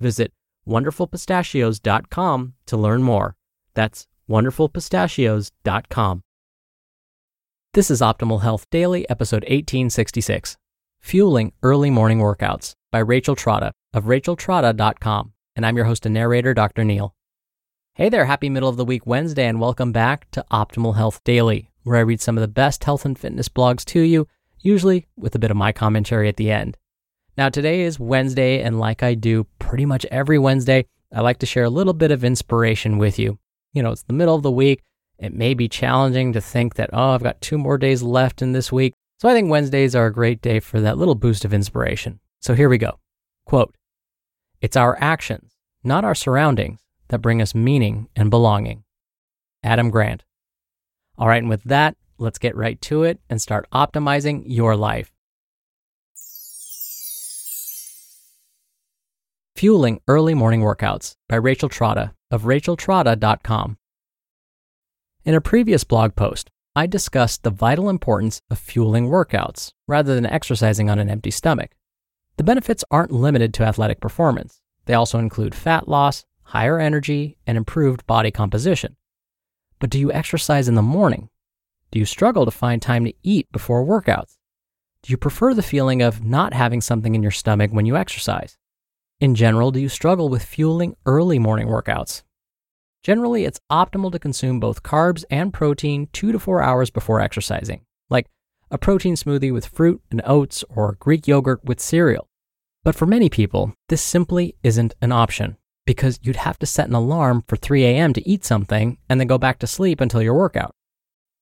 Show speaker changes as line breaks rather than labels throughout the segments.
Visit wonderfulpistachios.com to learn more. That's wonderfulpistachios.com. This is Optimal Health Daily, episode 1866 Fueling Early Morning Workouts by Rachel Trotta of racheltrotta.com. And I'm your host and narrator, Dr. Neal. Hey there, happy middle of the week Wednesday, and welcome back to Optimal Health Daily, where I read some of the best health and fitness blogs to you, usually with a bit of my commentary at the end. Now, today is Wednesday, and like I do pretty much every Wednesday, I like to share a little bit of inspiration with you. You know, it's the middle of the week. It may be challenging to think that, oh, I've got two more days left in this week. So I think Wednesdays are a great day for that little boost of inspiration. So here we go. Quote It's our actions, not our surroundings, that bring us meaning and belonging. Adam Grant. All right, and with that, let's get right to it and start optimizing your life. Fueling Early Morning Workouts by Rachel Trotta of racheltrotta.com. In a previous blog post, I discussed the vital importance of fueling workouts rather than exercising on an empty stomach. The benefits aren't limited to athletic performance. They also include fat loss, higher energy, and improved body composition. But do you exercise in the morning? Do you struggle to find time to eat before workouts? Do you prefer the feeling of not having something in your stomach when you exercise? In general, do you struggle with fueling early morning workouts? Generally, it's optimal to consume both carbs and protein two to four hours before exercising, like a protein smoothie with fruit and oats or Greek yogurt with cereal. But for many people, this simply isn't an option because you'd have to set an alarm for 3 a.m. to eat something and then go back to sleep until your workout.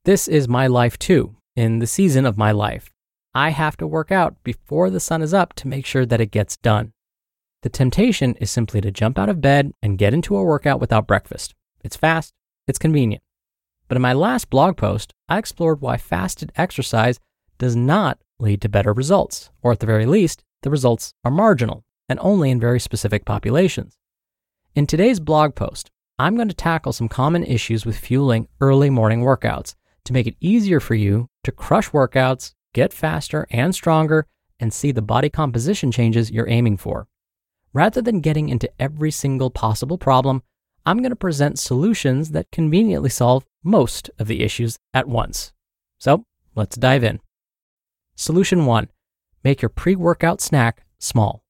This is my life too, in the season of my life. I have to work out before the sun is up to make sure that it gets done. The temptation is simply to jump out of bed and get into a workout without breakfast. It's fast, it's convenient. But in my last blog post, I explored why fasted exercise does not lead to better results, or at the very least, the results are marginal and only in very specific populations. In today's blog post, I'm going to tackle some common issues with fueling early morning workouts to make it easier for you to crush workouts, get faster and stronger, and see the body composition changes you're aiming for. Rather than getting into every single possible problem, I'm going to present solutions that conveniently solve most of the issues at once. So let's dive in. Solution one make your pre workout snack small.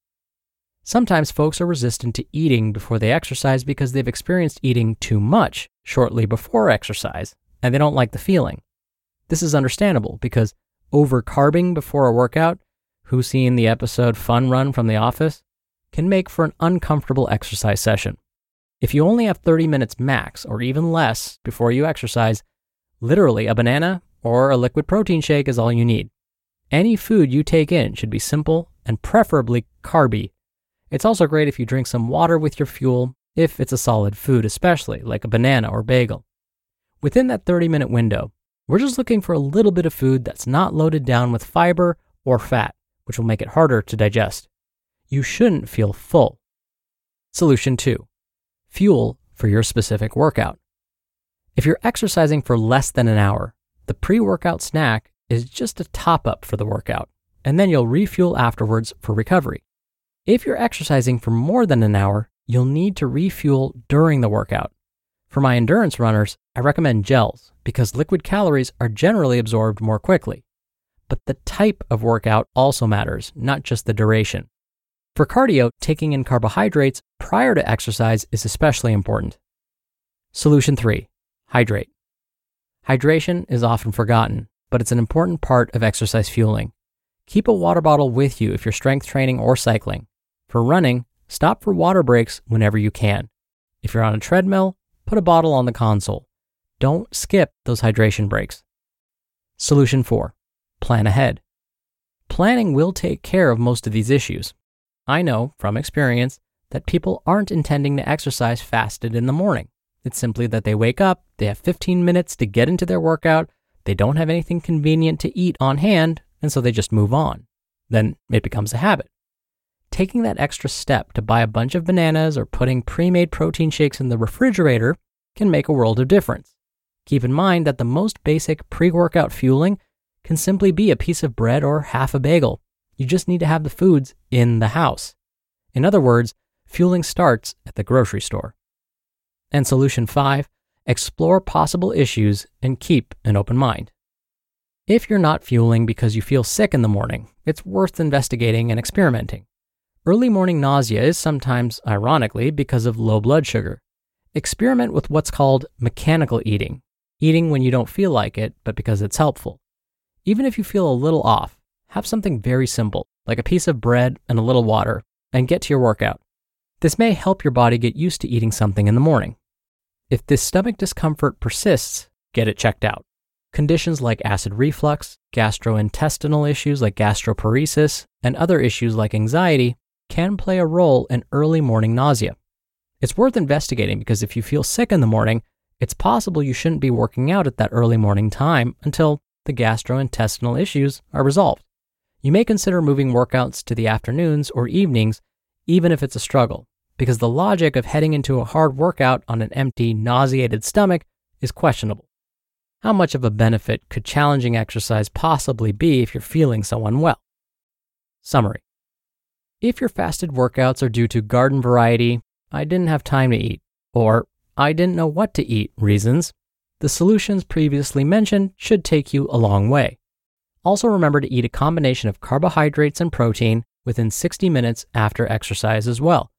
Sometimes folks are resistant to eating before they exercise because they've experienced eating too much shortly before exercise and they don't like the feeling. This is understandable because overcarbing before a workout, who's seen the episode Fun Run from The Office, can make for an uncomfortable exercise session. If you only have 30 minutes max or even less before you exercise, literally a banana or a liquid protein shake is all you need. Any food you take in should be simple and preferably carby it's also great if you drink some water with your fuel, if it's a solid food, especially like a banana or bagel. Within that 30 minute window, we're just looking for a little bit of food that's not loaded down with fiber or fat, which will make it harder to digest. You shouldn't feel full. Solution 2 Fuel for your specific workout. If you're exercising for less than an hour, the pre workout snack is just a top up for the workout, and then you'll refuel afterwards for recovery. If you're exercising for more than an hour, you'll need to refuel during the workout. For my endurance runners, I recommend gels because liquid calories are generally absorbed more quickly. But the type of workout also matters, not just the duration. For cardio, taking in carbohydrates prior to exercise is especially important. Solution 3 Hydrate. Hydration is often forgotten, but it's an important part of exercise fueling. Keep a water bottle with you if you're strength training or cycling. For running, stop for water breaks whenever you can. If you're on a treadmill, put a bottle on the console. Don't skip those hydration breaks. Solution 4 Plan ahead. Planning will take care of most of these issues. I know from experience that people aren't intending to exercise fasted in the morning. It's simply that they wake up, they have 15 minutes to get into their workout, they don't have anything convenient to eat on hand, and so they just move on. Then it becomes a habit. Taking that extra step to buy a bunch of bananas or putting pre made protein shakes in the refrigerator can make a world of difference. Keep in mind that the most basic pre workout fueling can simply be a piece of bread or half a bagel. You just need to have the foods in the house. In other words, fueling starts at the grocery store. And solution five, explore possible issues and keep an open mind. If you're not fueling because you feel sick in the morning, it's worth investigating and experimenting. Early morning nausea is sometimes, ironically, because of low blood sugar. Experiment with what's called mechanical eating, eating when you don't feel like it, but because it's helpful. Even if you feel a little off, have something very simple, like a piece of bread and a little water, and get to your workout. This may help your body get used to eating something in the morning. If this stomach discomfort persists, get it checked out. Conditions like acid reflux, gastrointestinal issues like gastroparesis, and other issues like anxiety can play a role in early morning nausea. It's worth investigating because if you feel sick in the morning, it's possible you shouldn't be working out at that early morning time until the gastrointestinal issues are resolved. You may consider moving workouts to the afternoons or evenings even if it's a struggle, because the logic of heading into a hard workout on an empty, nauseated stomach is questionable. How much of a benefit could challenging exercise possibly be if you're feeling so unwell? Summary If your fasted workouts are due to garden variety, I didn't have time to eat, or I didn't know what to eat reasons, the solutions previously mentioned should take you a long way. Also, remember to eat a combination of carbohydrates and protein within 60 minutes after exercise as well.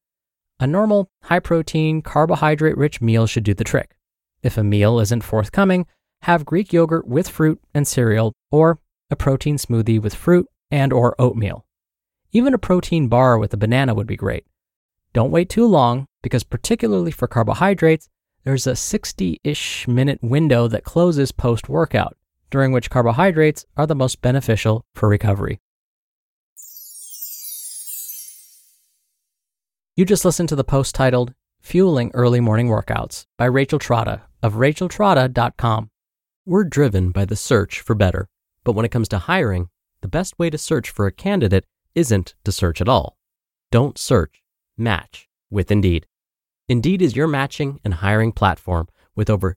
A normal, high protein, carbohydrate rich meal should do the trick. If a meal isn't forthcoming, have Greek yogurt with fruit and cereal or a protein smoothie with fruit and or oatmeal. Even a protein bar with a banana would be great. Don't wait too long because particularly for carbohydrates, there's a 60-ish minute window that closes post-workout, during which carbohydrates are the most beneficial for recovery. You just listened to the post titled Fueling Early Morning Workouts by Rachel Trotta of racheltrotta.com. We're driven by the search for better, but when it comes to hiring, the best way to search for a candidate isn't to search at all. Don't search, match with Indeed. Indeed is your matching and hiring platform with over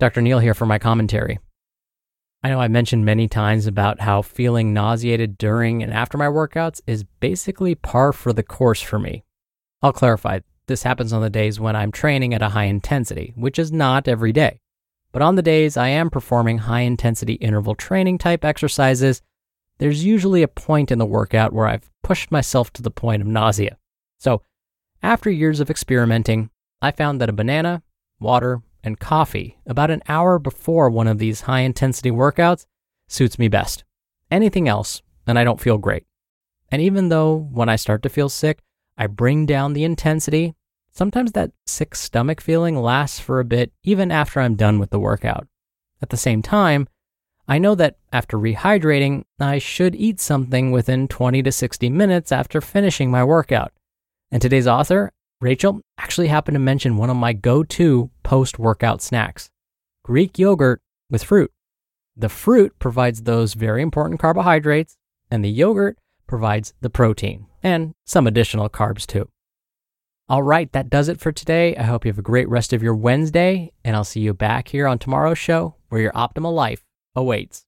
Dr. Neal here for my commentary. I know I've mentioned many times about how feeling nauseated during and after my workouts is basically par for the course for me. I'll clarify this happens on the days when I'm training at a high intensity, which is not every day. But on the days I am performing high intensity interval training type exercises, there's usually a point in the workout where I've pushed myself to the point of nausea. So, after years of experimenting, I found that a banana, water, and coffee about an hour before one of these high intensity workouts suits me best. Anything else, and I don't feel great. And even though when I start to feel sick, I bring down the intensity, sometimes that sick stomach feeling lasts for a bit even after I'm done with the workout. At the same time, I know that after rehydrating, I should eat something within 20 to 60 minutes after finishing my workout. And today's author, Rachel, actually happened to mention one of my go to post workout snacks Greek yogurt with fruit. The fruit provides those very important carbohydrates, and the yogurt provides the protein and some additional carbs too. All right, that does it for today. I hope you have a great rest of your Wednesday, and I'll see you back here on tomorrow's show where your optimal life awaits.